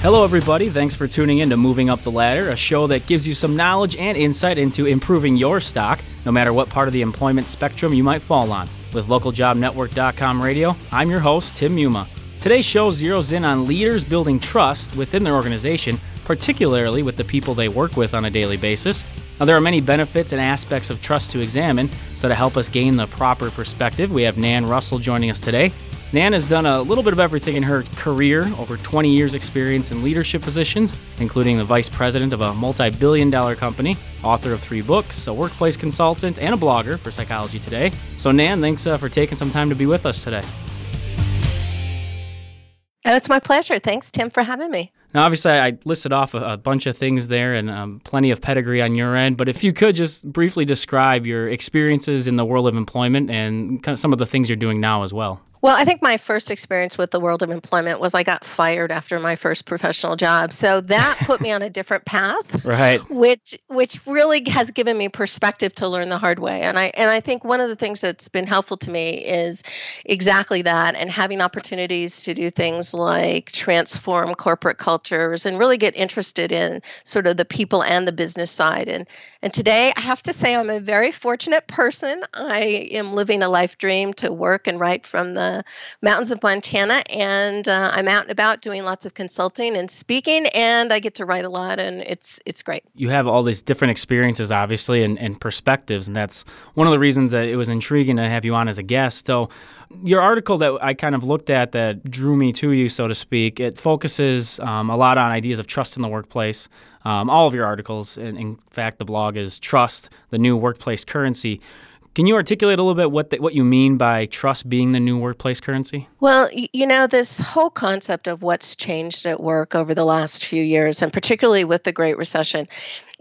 Hello, everybody. Thanks for tuning in to Moving Up the Ladder, a show that gives you some knowledge and insight into improving your stock, no matter what part of the employment spectrum you might fall on. With localjobnetwork.com radio, I'm your host, Tim Muma. Today's show zeroes in on leaders building trust within their organization, particularly with the people they work with on a daily basis. Now, there are many benefits and aspects of trust to examine, so to help us gain the proper perspective, we have Nan Russell joining us today. Nan has done a little bit of everything in her career, over 20 years' experience in leadership positions, including the vice president of a multi billion dollar company, author of three books, a workplace consultant, and a blogger for Psychology Today. So, Nan, thanks uh, for taking some time to be with us today. Oh, it's my pleasure. Thanks, Tim, for having me. Now, obviously, I listed off a, a bunch of things there and um, plenty of pedigree on your end, but if you could just briefly describe your experiences in the world of employment and kind of some of the things you're doing now as well. Well, I think my first experience with the world of employment was I got fired after my first professional job. So that put me on a different path. Right. Which which really has given me perspective to learn the hard way. And I and I think one of the things that's been helpful to me is exactly that and having opportunities to do things like transform corporate cultures and really get interested in sort of the people and the business side. And and today I have to say I'm a very fortunate person. I am living a life dream to work and write from the mountains of Montana, and uh, I'm out and about doing lots of consulting and speaking, and I get to write a lot, and it's it's great. You have all these different experiences, obviously, and, and perspectives, and that's one of the reasons that it was intriguing to have you on as a guest. So your article that I kind of looked at that drew me to you, so to speak, it focuses um, a lot on ideas of trust in the workplace. Um, all of your articles, and in fact, the blog is Trust, the New Workplace Currency. Can you articulate a little bit what the, what you mean by trust being the new workplace currency? Well, you know, this whole concept of what's changed at work over the last few years, and particularly with the Great Recession,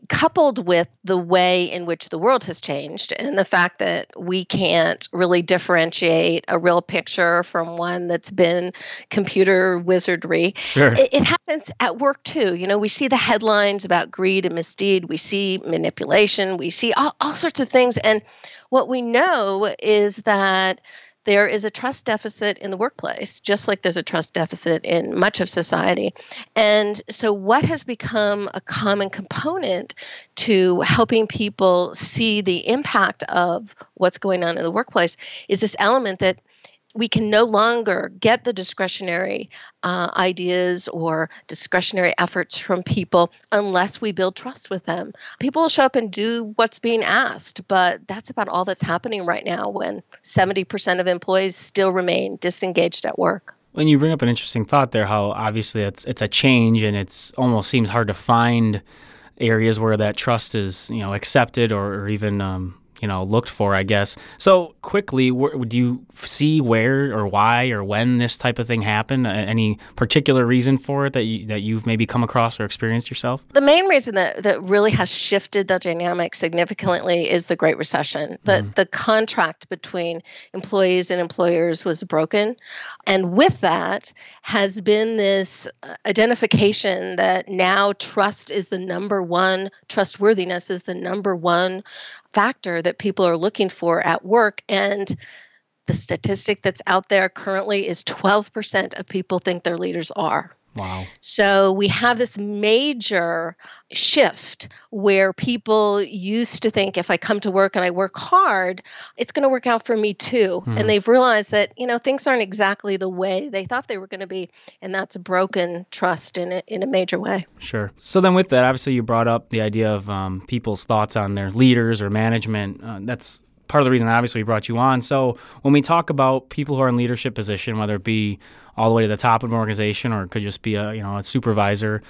coupled with the way in which the world has changed and the fact that we can't really differentiate a real picture from one that's been computer wizardry. Sure. It, it, happens at work too. You know, we see the headlines about greed and misdeed, we see manipulation, we see all, all sorts of things. And what we know is that there is a trust deficit in the workplace, just like there's a trust deficit in much of society. And so, what has become a common component to helping people see the impact of what's going on in the workplace is this element that we can no longer get the discretionary uh, ideas or discretionary efforts from people unless we build trust with them. People will show up and do what's being asked, but that's about all that's happening right now when 70% of employees still remain disengaged at work. When you bring up an interesting thought there, how obviously it's it's a change and it's almost seems hard to find areas where that trust is you know accepted or, or even um, you know looked for i guess. So quickly would you see where or why or when this type of thing happened? Any particular reason for it that you that you've maybe come across or experienced yourself? The main reason that that really has shifted the dynamic significantly is the great recession. The mm. the contract between employees and employers was broken. And with that has been this uh, identification that now trust is the number one trustworthiness is the number one factor that people are looking for at work. And the statistic that's out there currently is 12% of people think their leaders are. Wow. So we have this major shift where people used to think if I come to work and I work hard, it's going to work out for me too. And they've realized that, you know, things aren't exactly the way they thought they were going to be. And that's broken trust in a, in a major way. Sure. So then with that, obviously you brought up the idea of um, people's thoughts on their leaders or management. Uh, that's part of the reason obviously we brought you on. So when we talk about people who are in leadership position, whether it be all the way to the top of an organization or it could just be a you know a supervisor,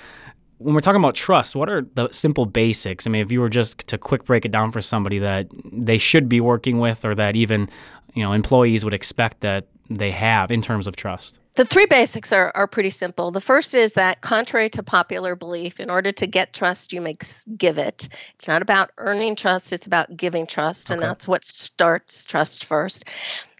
when we're talking about trust, what are the simple basics? I mean, if you were just to quick break it down for somebody that they should be working with or that even you know employees would expect that they have in terms of trust. The three basics are, are pretty simple. The first is that, contrary to popular belief, in order to get trust, you make give it. It's not about earning trust, it's about giving trust, okay. and that's what starts trust first.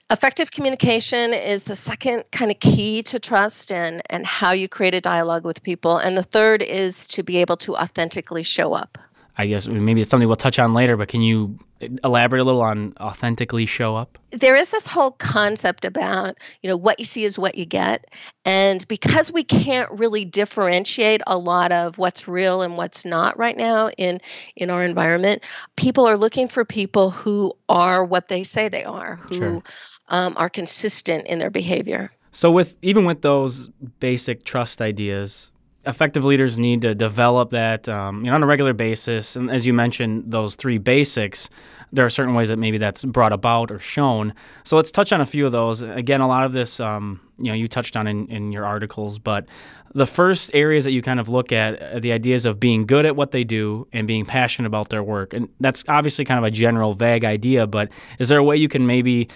Effective communication is the second kind of key to trust and, and how you create a dialogue with people. And the third is to be able to authentically show up. I guess maybe it's something we'll touch on later, but can you elaborate a little on authentically show up? There is this whole concept about, you know, what you see is what you get. And because we can't really differentiate a lot of what's real and what's not right now in in our environment, people are looking for people who are what they say they are, who sure. Um, are consistent in their behavior. So with even with those basic trust ideas, effective leaders need to develop that um, you know on a regular basis. And as you mentioned, those three basics, there are certain ways that maybe that's brought about or shown. So let's touch on a few of those. Again, a lot of this, um, you know, you touched on in, in your articles, but the first areas that you kind of look at are the ideas of being good at what they do and being passionate about their work. And that's obviously kind of a general, vague idea, but is there a way you can maybe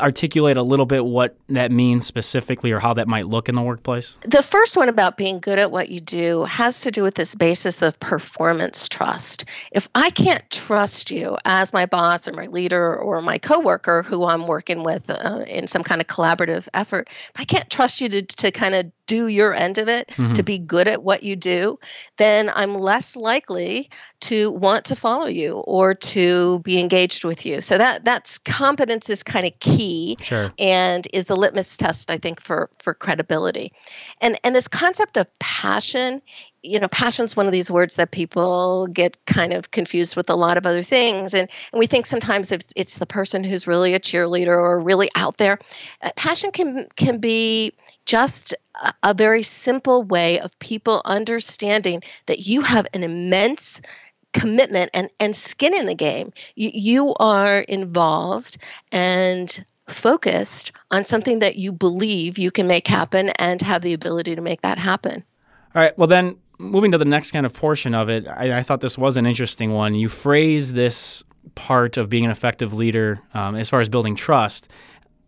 articulate a little bit what that means specifically or how that might look in the workplace? The first one about being good at what you do has to do with this basis of performance trust. If I can't trust you as my boss or my leader or my coworker who I'm working with uh, in some kind of collaborative effort, I can't trust you to, to kind of do your end of it, mm-hmm. to be good at what you do, then I'm less likely to want to follow you or to be engaged with you. So that that's competence is kind of key sure. and is the litmus test I think for for credibility. And and this concept of passion you know, passion's one of these words that people get kind of confused with a lot of other things. And, and we think sometimes it's, it's the person who's really a cheerleader or really out there. Uh, passion can, can be just a, a very simple way of people understanding that you have an immense commitment and, and skin in the game. You, you are involved and focused on something that you believe you can make happen and have the ability to make that happen. All right. Well, then moving to the next kind of portion of it, I, I, thought this was an interesting one. You phrase this part of being an effective leader um, as far as building trust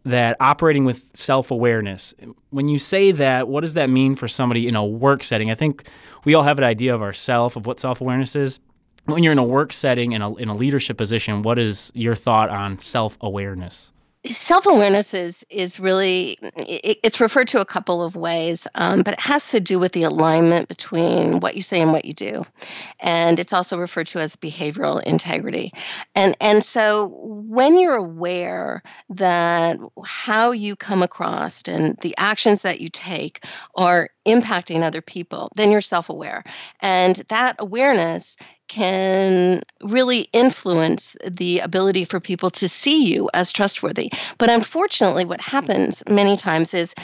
that operating with self awareness. When you say that, what does that mean for somebody in a work setting? I think we all have an idea of ourself, of what self awareness is. When you're in a work setting, in a, in a leadership position, what is your thought on self awareness? Self-awareness is is really it, it's referred to a couple of ways um, but it has to do with the alignment between what you say and what you do. And it's also referred to as behavioral integrity. And and so when you're aware that how you come across and the actions that you take are impacting other people then you're self-aware and that awareness can really influence the ability for people to see you as trustworthy. But unfortunately, what happens many times is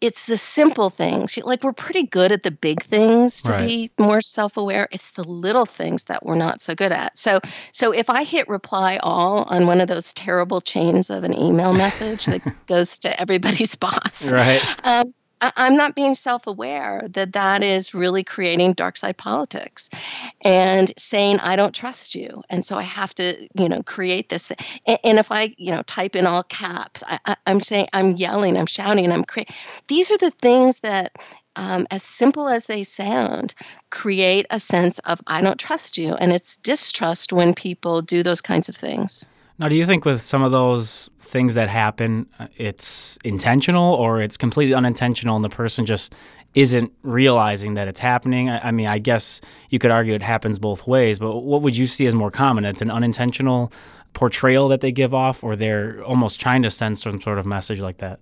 it's the simple things. Like we're pretty good at the big things to right. be more self-aware. It's the little things that we're not so good at. So so if I hit reply all on one of those terrible chains of an email message that goes to everybody's boss. Right. Um, I'm not being self aware that that is really creating dark side politics and saying, I don't trust you. And so I have to, you know, create this. And, and if I, you know, type in all caps, I, am saying, I'm yelling, I'm shouting, I'm creating. These are the things that, um, as simple as they sound, create a sense of, I don't trust you. And it's distrust when people do those kinds of things. Now, do you think with some of those things that happen, uh, it's intentional or it's completely unintentional and the person just isn't realizing that it's happening? I, I mean, I guess you could argue it happens both ways, but what would you see as more common? It's an unintentional portrayal that they give off, or they're almost trying to send some sort of message like that?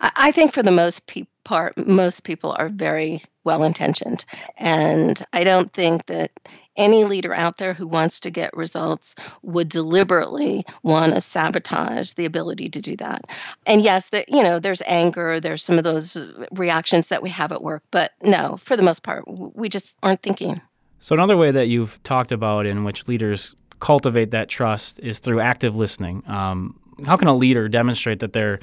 I think for the most pe- part, most people are very well intentioned. And I don't think that any leader out there who wants to get results would deliberately want to sabotage the ability to do that. And yes, that you know, there's anger, there's some of those reactions that we have at work, but no, for the most part, we just aren't thinking. So another way that you've talked about in which leaders cultivate that trust is through active listening. Um, how can a leader demonstrate that they're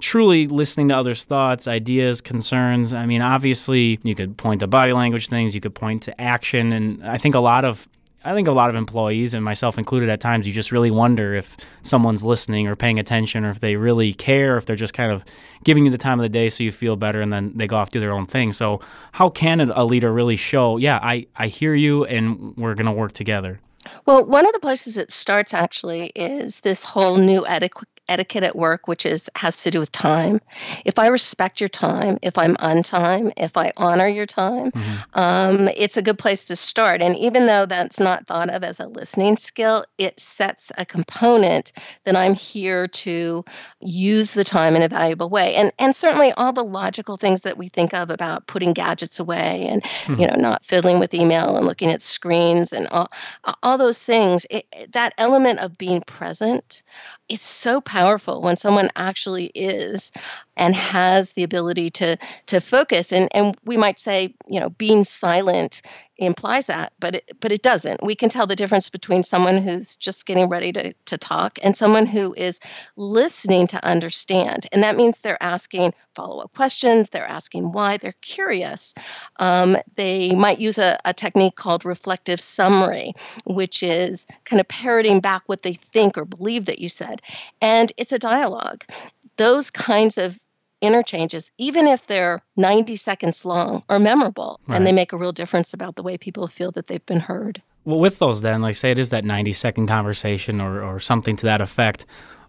truly listening to others' thoughts, ideas, concerns. I mean, obviously, you could point to body language things, you could point to action, and I think a lot of I think a lot of employees, and myself included, at times you just really wonder if someone's listening or paying attention, or if they really care, if they're just kind of giving you the time of the day so you feel better, and then they go off do their own thing. So, how can a leader really show, yeah, I, I hear you, and we're going to work together? Well, one of the places it starts actually is this whole new etiquette etiquette at work, which is has to do with time. If I respect your time, if I'm on time, if I honor your time, mm-hmm. um, it's a good place to start. And even though that's not thought of as a listening skill, it sets a component that I'm here to use the time in a valuable way. And and certainly all the logical things that we think of about putting gadgets away and mm-hmm. you know not fiddling with email and looking at screens and all all those things. It, that element of being present it's so powerful when someone actually is and has the ability to to focus. And and we might say you know being silent implies that but it, but it doesn't. We can tell the difference between someone who's just getting ready to to talk and someone who is listening to understand. And that means they're asking follow-up questions they're asking why they're curious. Um, they might use a, a technique called reflective summary which is kind of parroting back what they think or believe that you said. And it's a dialogue. Those kinds of interchanges, even if they're 90 seconds long, are memorable right. and they make a real difference about the way people feel that they've been heard. Well, with those, then, like say it is that 90 second conversation or, or something to that effect,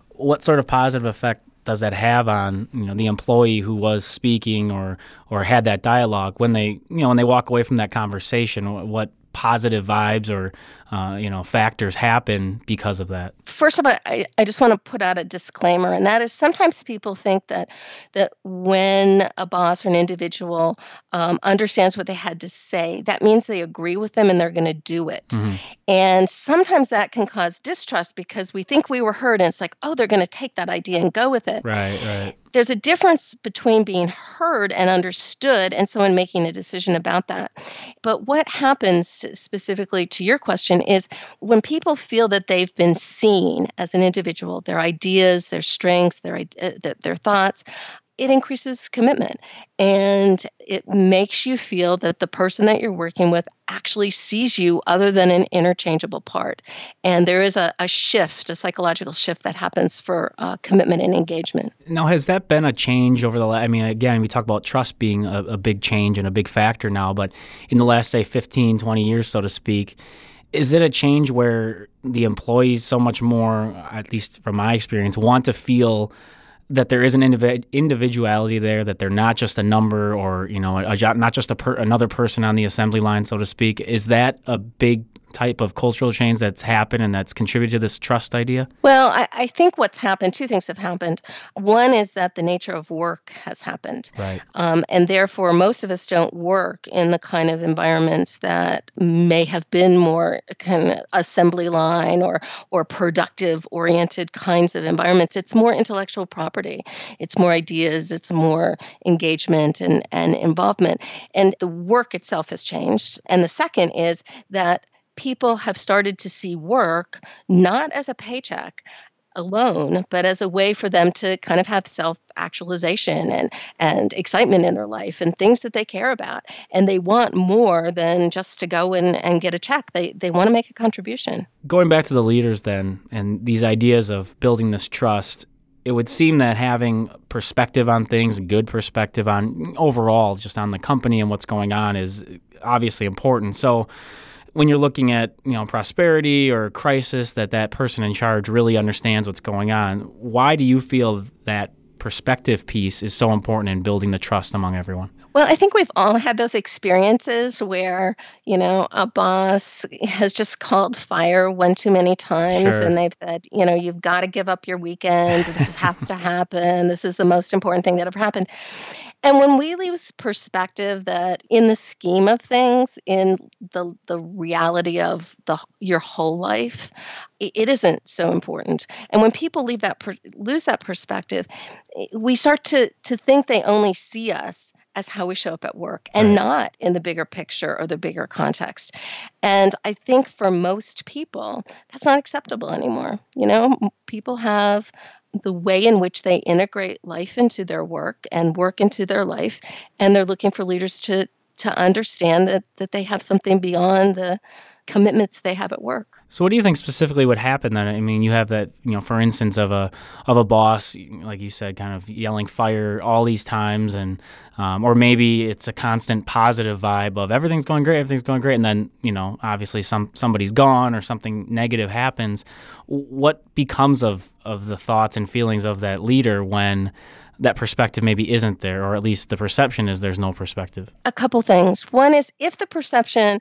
what sort of positive effect does that have on you know the employee who was speaking or or had that dialogue when they you know when they walk away from that conversation what positive vibes or uh, you know factors happen because of that first of all I, I just want to put out a disclaimer and that is sometimes people think that that when a boss or an individual um, understands what they had to say that means they agree with them and they're going to do it mm-hmm. and sometimes that can cause distrust because we think we were heard and it's like oh they're going to take that idea and go with it right right there's a difference between being heard and understood and someone making a decision about that. But what happens specifically to your question is when people feel that they've been seen as an individual, their ideas, their strengths, their uh, their thoughts, it increases commitment and it makes you feel that the person that you're working with actually sees you other than an interchangeable part. And there is a, a shift, a psychological shift that happens for uh, commitment and engagement. Now, has that been a change over the last? I mean, again, we talk about trust being a, a big change and a big factor now, but in the last, say, 15, 20 years, so to speak, is it a change where the employees so much more, at least from my experience, want to feel that there is an indiv- individuality there, that they're not just a number or you know a, a, not just per- another person on the assembly line, so to speak. Is that a big type of cultural change that's happened and that's contributed to this trust idea? Well, I, I, think what's happened, two things have happened. One is that the nature of work has happened. Right. Um, and therefore, most of us don't work in the kind of environments that may have been more kind of assembly line or, or productive oriented kinds of environments. It's more intellectual property, it's more ideas, it's more engagement and, and involvement. And the work itself has changed. And the second is that people have started to see work not as a paycheck alone, but as a way for them to kind of have self actualization and, and excitement in their life and things that they care about. And they want more than just to go and, and get a check. They, they want to make a contribution. Going back to the leaders then and these ideas of building this trust, it would seem that having perspective on things, good perspective on overall, just on the company and what's going on, is obviously important. So, when you're looking at you know prosperity or crisis that that person in charge really understands what's going on why do you feel that perspective piece is so important in building the trust among everyone well i think we've all had those experiences where you know a boss has just called fire one too many times sure. and they've said you know you've got to give up your weekends this has to happen this is the most important thing that ever happened and when we lose perspective that in the scheme of things, in the the reality of the your whole life, it, it isn't so important. And when people leave that per, lose that perspective, we start to to think they only see us as how we show up at work and right. not in the bigger picture or the bigger context. And I think for most people, that's not acceptable anymore. You know, people have the way in which they integrate life into their work and work into their life and they're looking for leaders to to understand that that they have something beyond the commitments they have at work. So, what do you think specifically would happen then? I mean, you have that, you know, for instance, of a of a boss, like you said, kind of yelling fire all these times, and um, or maybe it's a constant positive vibe of everything's going great, everything's going great, and then you know, obviously, some somebody's gone or something negative happens. What becomes of of the thoughts and feelings of that leader when that perspective maybe isn't there, or at least the perception is there's no perspective? A couple things. One is if the perception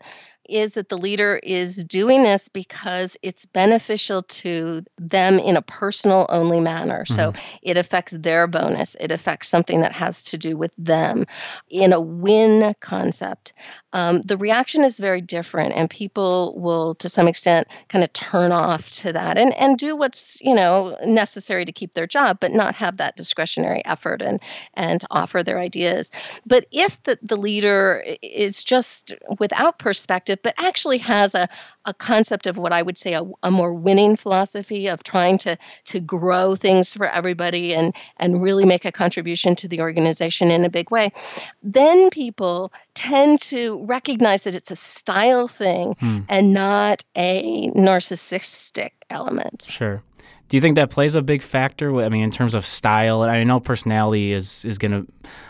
is that the leader is doing this because it's beneficial to them in a personal only manner. Mm-hmm. So it affects their bonus, it affects something that has to do with them in a win concept. Um, the reaction is very different, and people will, to some extent, kind of turn off to that and, and do what's you know necessary to keep their job, but not have that discretionary effort and and offer their ideas. But if the, the leader is just without perspective, but actually has a, a concept of what I would say a, a more winning philosophy of trying to to grow things for everybody and and really make a contribution to the organization in a big way, then people tend to recognize that it's a style thing hmm. and not a narcissistic element. Sure. Do you think that plays a big factor? I mean, in terms of style, I know personality is is going to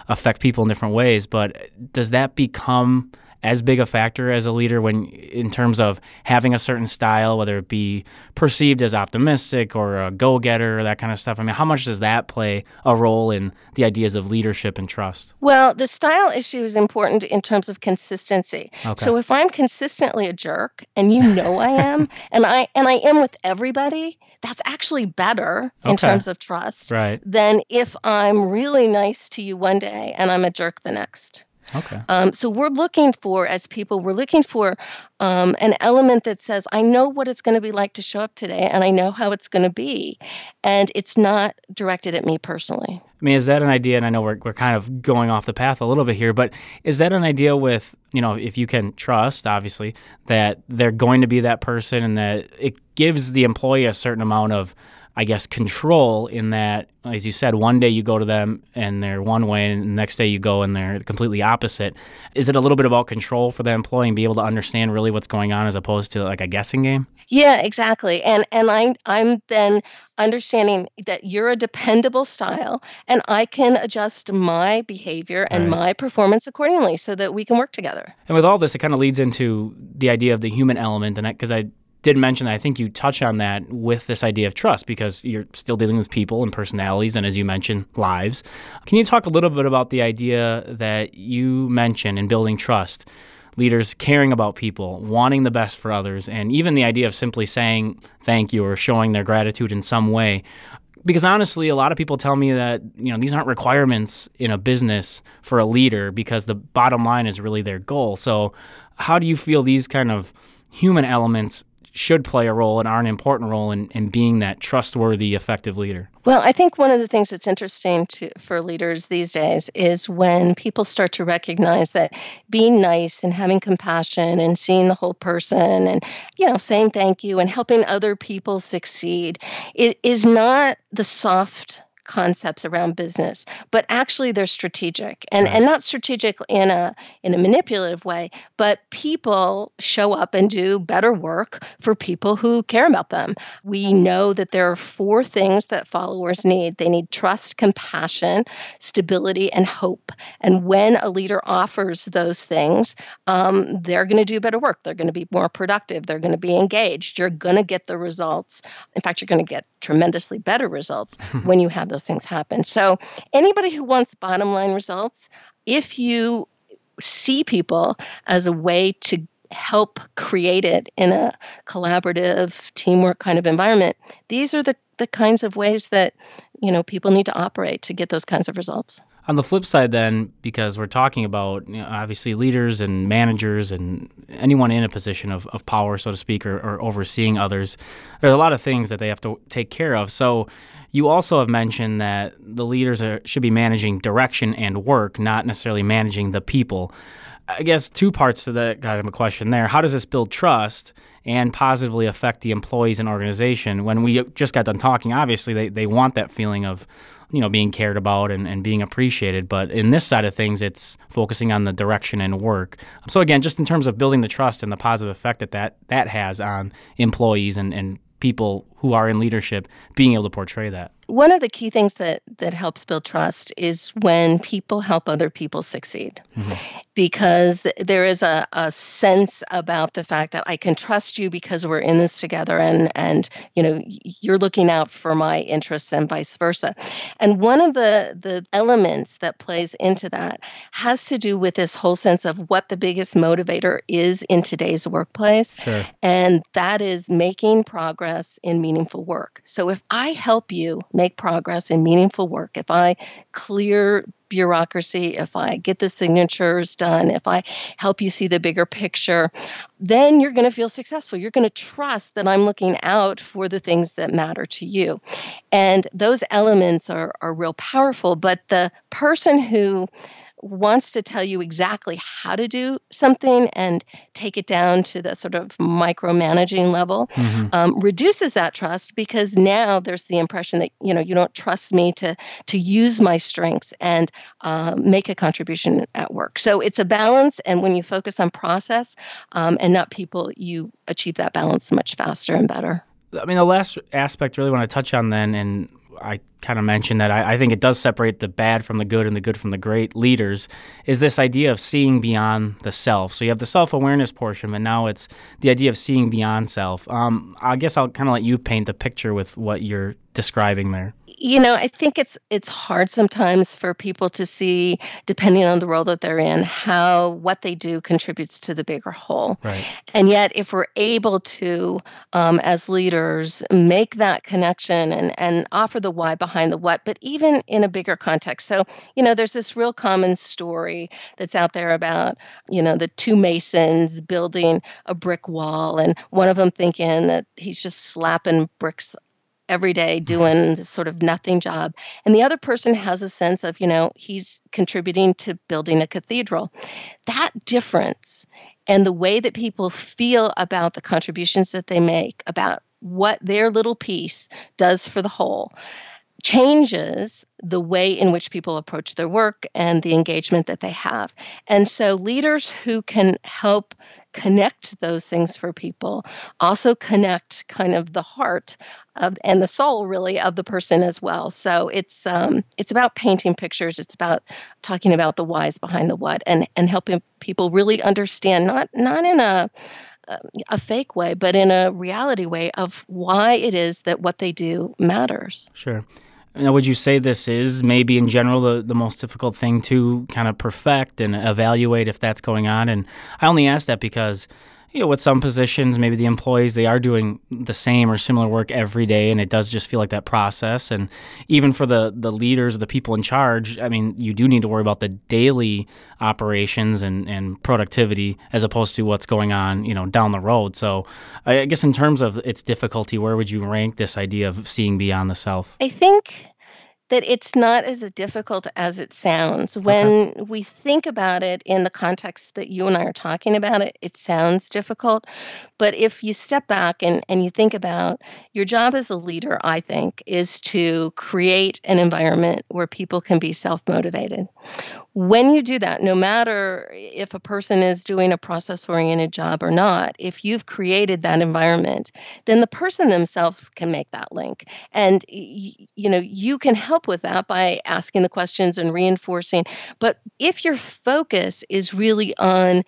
affect people in different ways, but does that become as big a factor as a leader when in terms of having a certain style, whether it be perceived as optimistic or a go-getter or that kind of stuff? I mean, how much does that play a role in the ideas of leadership and trust? Well, the style issue is important in terms of consistency. Okay. So if I'm consistently a jerk and you know I am and I and I am with everybody, that's actually better in terms of trust right. than if I'm really nice to you one day and I'm a jerk the next. Okay. Um, so we're looking for, as people, we're looking for um, an element that says, I know what it's going to be like to show up today, and I know how it's going to be, and it's not directed at me personally. I mean, is that an idea? And I know we're, we're kind of going off the path a little bit here, but is that an idea with, you know, if you can trust, obviously, that they're going to be that person and that it gives the employee a certain amount of I guess, control in that, as you said, one day you go to them and they're one way, and the next day you go and they're completely opposite. Is it a little bit about control for the employee and be able to understand really what's going on as opposed to like a guessing game? Yeah, exactly. And and I I'm then understanding that you're a dependable style and I can adjust my behavior and right. my performance accordingly so that we can work together. And with all this, it kind of leads into the idea of the human element. And because I did mention that I think you touch on that with this idea of trust because you're still dealing with people and personalities and as you mentioned lives. Can you talk a little bit about the idea that you mentioned in building trust? Leaders caring about people, wanting the best for others, and even the idea of simply saying thank you or showing their gratitude in some way. Because honestly, a lot of people tell me that you know these aren't requirements in a business for a leader because the bottom line is really their goal. So, how do you feel these kind of human elements should play a role and are an important role in, in being that trustworthy, effective leader? Well, I think one of the things that's interesting to, for leaders these days is when people start to recognize that being nice and having compassion and seeing the whole person and, you know, saying thank you and helping other people succeed it is not the soft concepts around business, but actually they're strategic and, right. and not strategic in a in a manipulative way, but people show up and do better work for people who care about them. We know that there are four things that followers need. They need trust, compassion, stability, and hope. And when a leader offers those things, um, they're going to do better work. They're going to be more productive. They're going to be engaged. You're going to get the results. In fact, you're going to get tremendously better results when you have those things happen. So, anybody who wants bottom line results, if you see people as a way to help create it in a collaborative teamwork kind of environment, these are the, the kinds of ways that you know people need to operate to get those kinds of results. On the flip side, then, because we're talking about you know, obviously leaders and managers and anyone in a position of, of power, so to speak, or, or overseeing others, there are a lot of things that they have to take care of. So, you also have mentioned that the leaders are, should be managing direction and work, not necessarily managing the people. I guess two parts to that kind of a question there. How does this build trust and positively affect the employees and organization? When we just got done talking, obviously they, they want that feeling of you know, being cared about and, and being appreciated. But in this side of things, it's focusing on the direction and work. So again, just in terms of building the trust and the positive effect that that, that has on employees and, and people who are in leadership being able to portray that one of the key things that that helps build trust is when people help other people succeed mm-hmm. because there is a, a sense about the fact that i can trust you because we're in this together and and you know you're looking out for my interests and vice versa and one of the the elements that plays into that has to do with this whole sense of what the biggest motivator is in today's workplace sure. and that is making progress in meaningful work so if i help you make progress in meaningful work, if I clear bureaucracy, if I get the signatures done, if I help you see the bigger picture, then you're going to feel successful. You're going to trust that I'm looking out for the things that matter to you. And those elements are, are real powerful. But the person who wants to tell you exactly how to do something and take it down to the sort of micromanaging level mm-hmm. um, reduces that trust because now there's the impression that you know you don't trust me to to use my strengths and uh, make a contribution at work so it's a balance and when you focus on process um, and not people you achieve that balance much faster and better I mean, the last aspect I really want to touch on then, and I kind of mentioned that I, I, think it does separate the bad from the good and the good from the great leaders is this idea of seeing beyond the self. So you have the self awareness portion, but now it's the idea of seeing beyond self. Um, I guess I'll kind of let you paint the picture with what you're describing there you know, I think it's it's hard sometimes for people to see, depending on the role that they're in, how what they do contributes to the bigger whole. Right. And yet, if we're able to, um, as leaders, make that connection and and offer the why behind the what, but even in a bigger context. So, you know, there's this real common story that's out there about, you know, the two masons building a brick wall, and one of them thinking that he's just slapping bricks every day mm-hmm. doing this sort of nothing job. And the other person has a sense of, you know, he's contributing to building a cathedral. That difference and the way that people feel about the contributions that they make, about what their little piece does for the whole, changes the way in which people approach their work and the engagement that they have. And so, leaders who can help connect those things for people also connect kind of the heart of, and the soul really of the person as well so it's um, it's about painting pictures it's about talking about the whys behind the what and and helping people really understand not not in a a fake way, but in a reality way of why it is that what they do matters. Sure. Now, would you say this is maybe in general the, the most difficult thing to kind of perfect and evaluate if that's going on? And I only ask that because, you know, with some positions, maybe the employees, they are doing the same or similar work every day, and it does just feel like that process. And even for the, the leaders, the people in charge, I mean, you do need to worry about the daily operations and, and productivity as opposed to what's going on, you know, down the road. So I guess in terms of its difficulty, where would you rank this idea of seeing beyond the self? I think that it's not as difficult as it sounds. When okay. we think about it in the context that you and I are talking about it, it sounds difficult. But if you step back and, and you think about your job as a leader, I think, is to create an environment where people can be self motivated. When you do that, no matter if a person is doing a process oriented job or not, if you've created that environment, then the person themselves can make that link. And you know, you can help with that by asking the questions and reinforcing. But if your focus is really on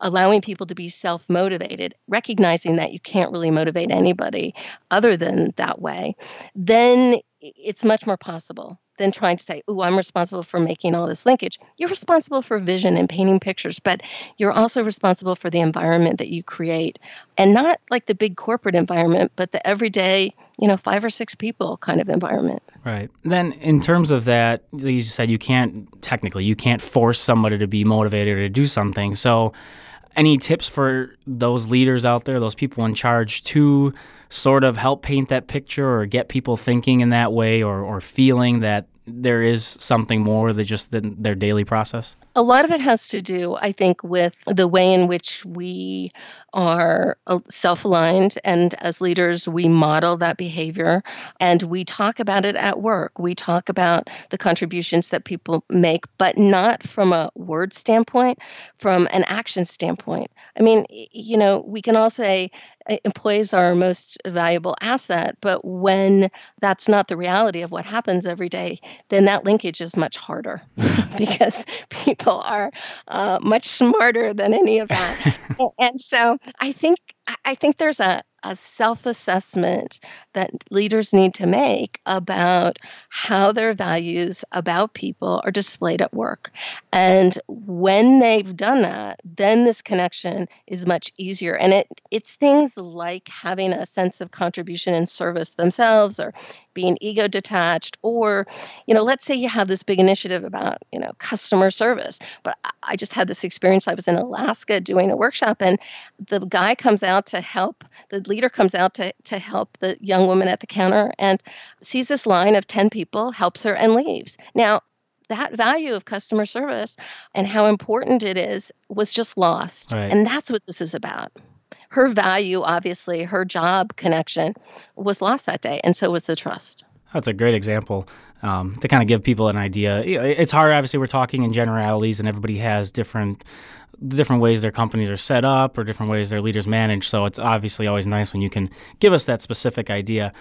allowing people to be self motivated, recognizing that you can't really motivate anybody other than that way, then it's much more possible than trying to say, oh, I'm responsible for making all this linkage. You're responsible for vision and painting pictures, but you're also responsible for the environment that you create. And not like the big corporate environment, but the everyday, you know, five or six people kind of environment. Right. Then, in terms of that, you said you can't, technically, you can't force somebody to be motivated or to do something. So, any tips for those leaders out there, those people in charge to sort of help paint that picture or get people thinking in that way or, or feeling that there is something more than just the, their daily process? A lot of it has to do, I think, with the way in which we are uh, self aligned. And as leaders, we model that behavior and we talk about it at work. We talk about the contributions that people make, but not from a word standpoint, from an action standpoint. I mean, you know, we can all say employees are our most valuable asset, but when that's not the reality of what happens every day, then that linkage is much harder because people are uh, much smarter than any of that. and so I think I think there's a a self assessment that leaders need to make about how their values about people are displayed at work. And when they've done that, then this connection is much easier. And it, it's things like having a sense of contribution and service themselves or being ego detached or you know let's say you have this big initiative about you know customer service but i just had this experience i was in alaska doing a workshop and the guy comes out to help the leader comes out to, to help the young woman at the counter and sees this line of 10 people helps her and leaves now that value of customer service and how important it is was just lost right. and that's what this is about her value, obviously, her job connection was lost that day, and so was the trust. That's a great example um, to kind of give people an idea. It's hard, obviously, we're talking in generalities, and everybody has different different ways their companies are set up or different ways their leaders manage. So it's obviously always nice when you can give us that specific idea.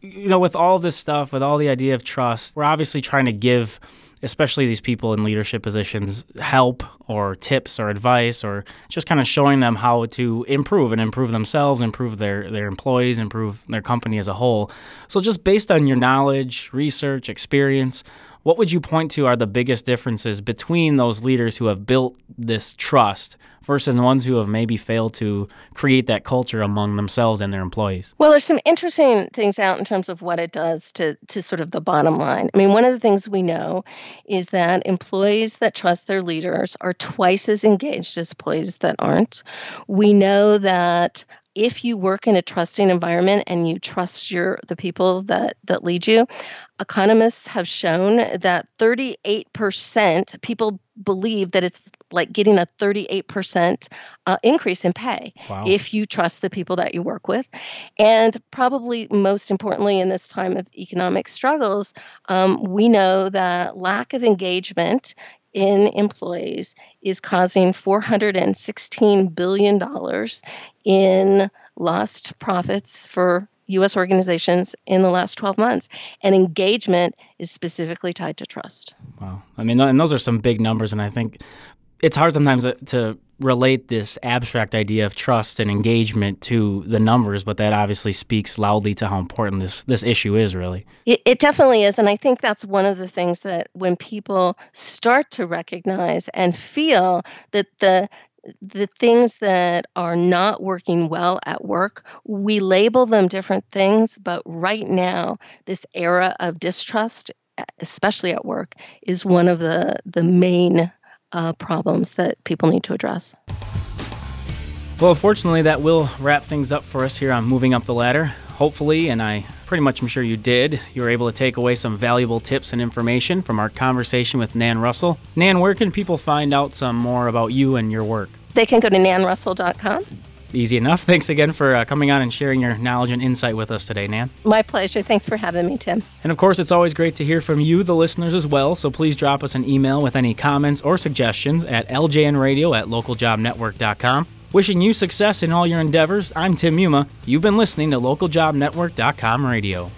You know, with all this stuff, with all the idea of trust, we're obviously trying to give especially these people in leadership positions, help or tips or advice or just kind of showing them how to improve and improve themselves, improve their, their employees, improve their company as a whole. So, just based on your knowledge, research, experience, what would you point to are the biggest differences between those leaders who have built this trust versus the ones who have maybe failed to create that culture among themselves and their employees? Well, there's some interesting things out in terms of what it does to, to sort of the bottom line. I mean, one of the things we know is that employees that trust their leaders are twice as engaged as employees that aren't. We know that if you work in a trusting environment and you trust your the people that that lead you economists have shown that 38% people believe that it's like getting a 38% uh, increase in pay wow. if you trust the people that you work with. And probably most importantly, in this time of economic struggles, um, we know that lack of engagement in employees is causing $416 billion in lost profits for US organizations in the last 12 months. And engagement is specifically tied to trust. Wow. I mean, and those are some big numbers. And I think it's hard sometimes uh, to relate this abstract idea of trust and engagement to the numbers, but that obviously speaks loudly to how important this, this issue is, really. It, it definitely is. And I think that's one of the things that when people start to recognize and feel that the the things that are not working well at work, we label them different things. But right now, this era of distrust, especially at work, is one of the, the main uh, problems that people need to address. Well, fortunately, that will wrap things up for us here on Moving Up the Ladder. Hopefully, and I pretty much am sure you did, you were able to take away some valuable tips and information from our conversation with Nan Russell. Nan, where can people find out some more about you and your work? They can go to nanrussell.com. Easy enough. Thanks again for uh, coming on and sharing your knowledge and insight with us today, Nan. My pleasure. Thanks for having me, Tim. And of course, it's always great to hear from you, the listeners, as well. So please drop us an email with any comments or suggestions at ljnradio at localjobnetwork.com. Wishing you success in all your endeavors, I'm Tim Muma. You've been listening to localjobnetwork.com radio.